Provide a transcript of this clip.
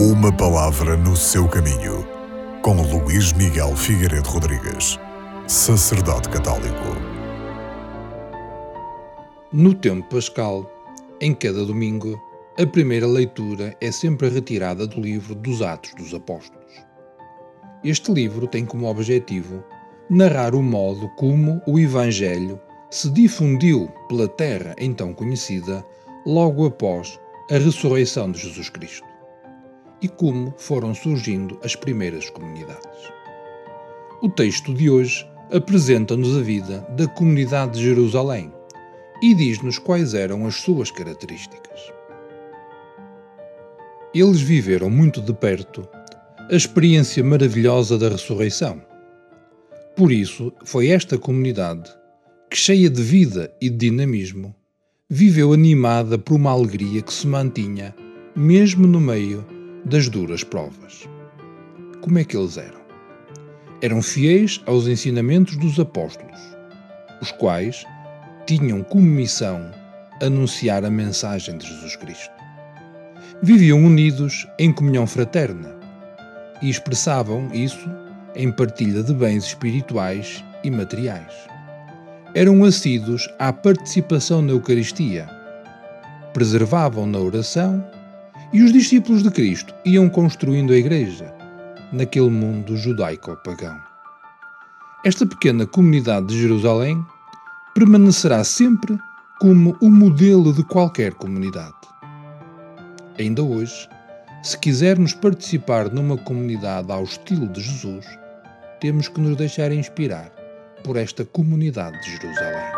Uma palavra no seu caminho, com Luís Miguel Figueiredo Rodrigues, sacerdote católico. No tempo pascal, em cada domingo, a primeira leitura é sempre retirada do livro dos Atos dos Apóstolos. Este livro tem como objetivo narrar o modo como o Evangelho se difundiu pela terra então conhecida logo após a ressurreição de Jesus Cristo e como foram surgindo as primeiras comunidades. O texto de hoje apresenta-nos a vida da comunidade de Jerusalém e diz-nos quais eram as suas características. Eles viveram muito de perto a experiência maravilhosa da ressurreição. Por isso, foi esta comunidade que, cheia de vida e de dinamismo, viveu animada por uma alegria que se mantinha mesmo no meio das duras provas. Como é que eles eram? Eram fiéis aos ensinamentos dos apóstolos, os quais tinham como missão anunciar a mensagem de Jesus Cristo. Viviam unidos em comunhão fraterna e expressavam isso em partilha de bens espirituais e materiais. Eram assíduos à participação na Eucaristia, preservavam na oração e os discípulos de Cristo iam construindo a Igreja naquele mundo judaico-pagão. Esta pequena comunidade de Jerusalém permanecerá sempre como o modelo de qualquer comunidade. Ainda hoje, se quisermos participar numa comunidade ao estilo de Jesus, temos que nos deixar inspirar por esta comunidade de Jerusalém.